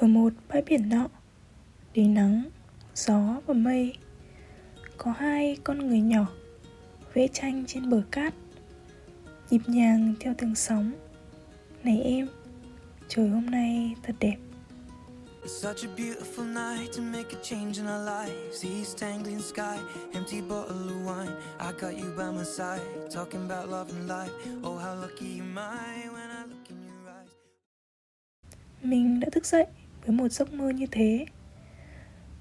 Ở một bãi biển nọ Đầy nắng, gió và mây Có hai con người nhỏ Vẽ tranh trên bờ cát Nhịp nhàng theo từng sóng Này em Trời hôm nay thật đẹp It's such a beautiful night to make a change in our lives. East tangling sky, empty bottle of wine. I got you by my side, talking about love and life. Oh, how lucky am I when I look in your eyes. Mình đã thức dậy với một giấc mơ như thế.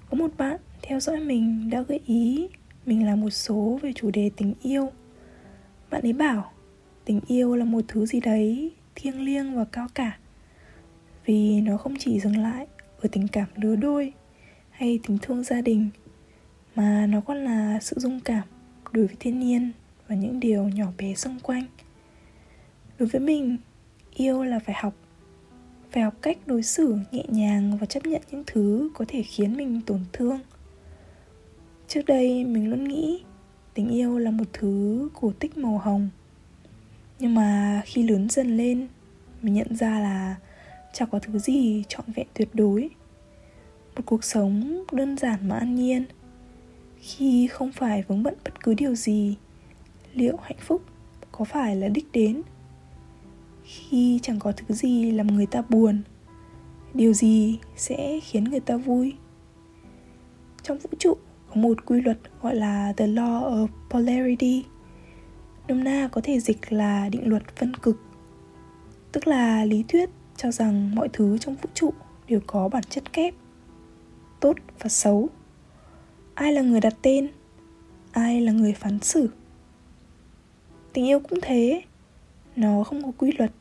Có một bạn theo dõi mình đã gợi ý mình làm một số về chủ đề tình yêu. Bạn ấy bảo tình yêu là một thứ gì đấy thiêng liêng và cao cả Vì nó không chỉ dừng lại ở tình cảm lứa đôi hay tình thương gia đình Mà nó còn là sự dung cảm đối với thiên nhiên và những điều nhỏ bé xung quanh. Đối với mình, yêu là phải học phải học cách đối xử nhẹ nhàng và chấp nhận những thứ có thể khiến mình tổn thương. Trước đây, mình luôn nghĩ tình yêu là một thứ cổ tích màu hồng. Nhưng mà khi lớn dần lên, mình nhận ra là chẳng có thứ gì trọn vẹn tuyệt đối. Một cuộc sống đơn giản mà an nhiên. Khi không phải vướng bận bất cứ điều gì, liệu hạnh phúc có phải là đích đến? Khi chẳng có thứ gì làm người ta buồn. Điều gì sẽ khiến người ta vui? Trong vũ trụ có một quy luật gọi là the law of polarity. Nôm na có thể dịch là định luật phân cực, tức là lý thuyết cho rằng mọi thứ trong vũ trụ đều có bản chất kép, tốt và xấu. Ai là người đặt tên? Ai là người phán xử? Tình yêu cũng thế nó không có quy luật.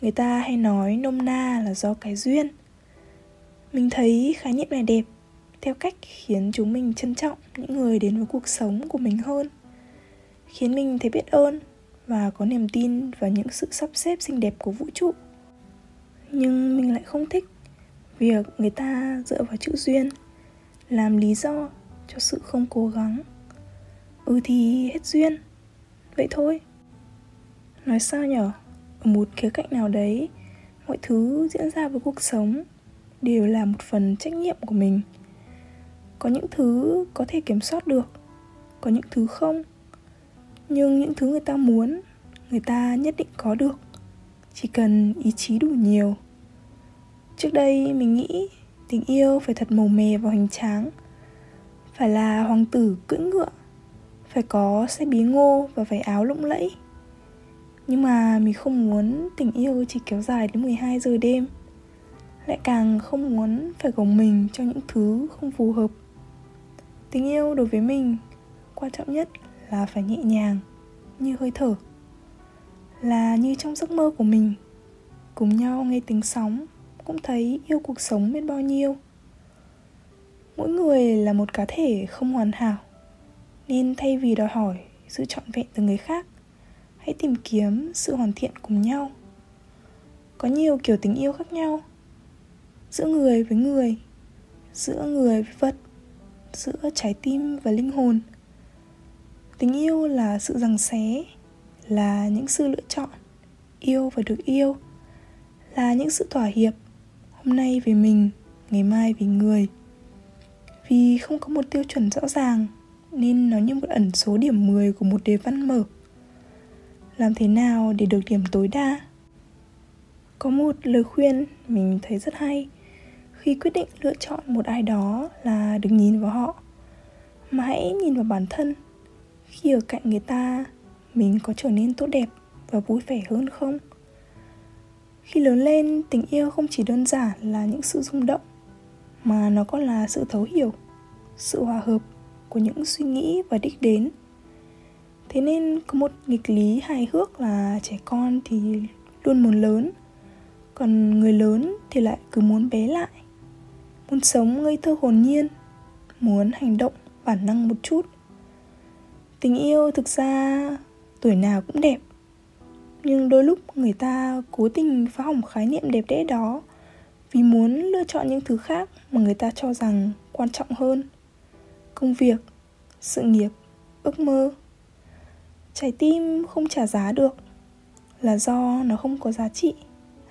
Người ta hay nói nôm na là do cái duyên. Mình thấy khái niệm này đẹp, theo cách khiến chúng mình trân trọng những người đến với cuộc sống của mình hơn, khiến mình thấy biết ơn và có niềm tin vào những sự sắp xếp xinh đẹp của vũ trụ. Nhưng mình lại không thích việc người ta dựa vào chữ duyên làm lý do cho sự không cố gắng. Ừ thì hết duyên, vậy thôi nói sao nhở? Ở một khía cạnh nào đấy, mọi thứ diễn ra với cuộc sống đều là một phần trách nhiệm của mình. Có những thứ có thể kiểm soát được, có những thứ không. Nhưng những thứ người ta muốn, người ta nhất định có được. Chỉ cần ý chí đủ nhiều. Trước đây mình nghĩ tình yêu phải thật màu mè và hoành tráng. Phải là hoàng tử cưỡi ngựa, phải có xe bí ngô và váy áo lộng lẫy nhưng mà mình không muốn tình yêu chỉ kéo dài đến 12 giờ đêm. Lại càng không muốn phải gồng mình cho những thứ không phù hợp. Tình yêu đối với mình quan trọng nhất là phải nhẹ nhàng, như hơi thở. Là như trong giấc mơ của mình, Cùng nhau nghe tiếng sóng cũng thấy yêu cuộc sống biết bao nhiêu. Mỗi người là một cá thể không hoàn hảo, Nên thay vì đòi hỏi sự trọn vẹn từ người khác hãy tìm kiếm sự hoàn thiện cùng nhau. Có nhiều kiểu tình yêu khác nhau. Giữa người với người, giữa người với vật, giữa trái tim và linh hồn. Tình yêu là sự rằng xé, là những sự lựa chọn, yêu và được yêu, là những sự thỏa hiệp, hôm nay vì mình, ngày mai vì người. Vì không có một tiêu chuẩn rõ ràng, nên nó như một ẩn số điểm 10 của một đề văn mở làm thế nào để được điểm tối đa? Có một lời khuyên mình thấy rất hay. Khi quyết định lựa chọn một ai đó là đừng nhìn vào họ, mà hãy nhìn vào bản thân. Khi ở cạnh người ta, mình có trở nên tốt đẹp và vui vẻ hơn không? Khi lớn lên, tình yêu không chỉ đơn giản là những sự rung động, mà nó còn là sự thấu hiểu, sự hòa hợp của những suy nghĩ và đích đến thế nên có một nghịch lý hài hước là trẻ con thì luôn muốn lớn, còn người lớn thì lại cứ muốn bé lại, muốn sống ngây thơ hồn nhiên, muốn hành động bản năng một chút. Tình yêu thực ra tuổi nào cũng đẹp, nhưng đôi lúc người ta cố tình phá hỏng khái niệm đẹp đẽ đó vì muốn lựa chọn những thứ khác mà người ta cho rằng quan trọng hơn. Công việc, sự nghiệp, ước mơ trái tim không trả giá được là do nó không có giá trị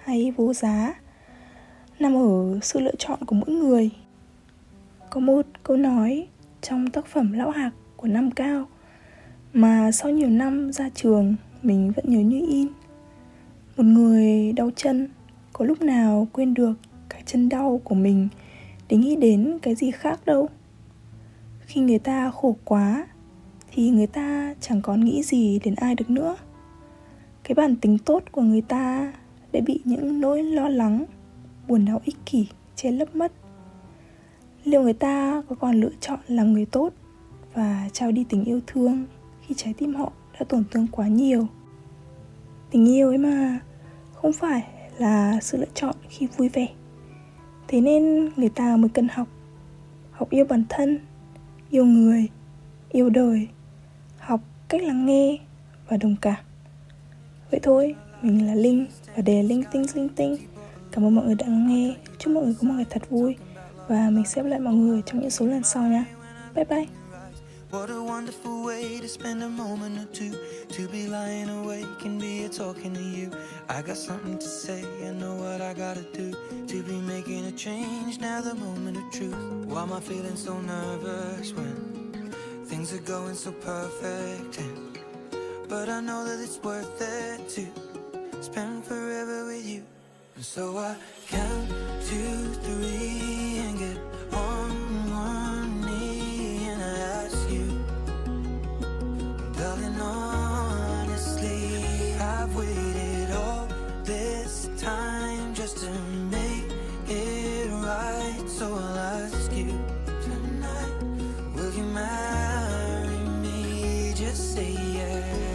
hay vô giá. Nằm ở sự lựa chọn của mỗi người. Có một câu nói trong tác phẩm lão hạc của năm cao mà sau nhiều năm ra trường mình vẫn nhớ như in. Một người đau chân có lúc nào quên được cái chân đau của mình để nghĩ đến cái gì khác đâu. Khi người ta khổ quá thì người ta chẳng còn nghĩ gì đến ai được nữa. Cái bản tính tốt của người ta đã bị những nỗi lo lắng, buồn đau ích kỷ che lấp mất. Liệu người ta có còn lựa chọn làm người tốt và trao đi tình yêu thương khi trái tim họ đã tổn thương quá nhiều? Tình yêu ấy mà không phải là sự lựa chọn khi vui vẻ. Thế nên người ta mới cần học học yêu bản thân, yêu người, yêu đời cách lắng nghe và đồng cảm. Vậy thôi mình là linh và đề linh tinh linh tinh. Cảm ơn mọi người đã lắng nghe. Chúc mọi người có một ngày thật vui và mình sẽ gặp lại mọi người trong những số lần sau nha. Bye bye. What a wonderful way to spend a moment or two. To be lying awake and be talking to you. I got something to say, I know what I gotta do. To be making a change, now the moment of truth. Why am I feeling so nervous when Things are going so perfect But I know that it's worth it to Spend forever with you. And so I count two, three just say yeah.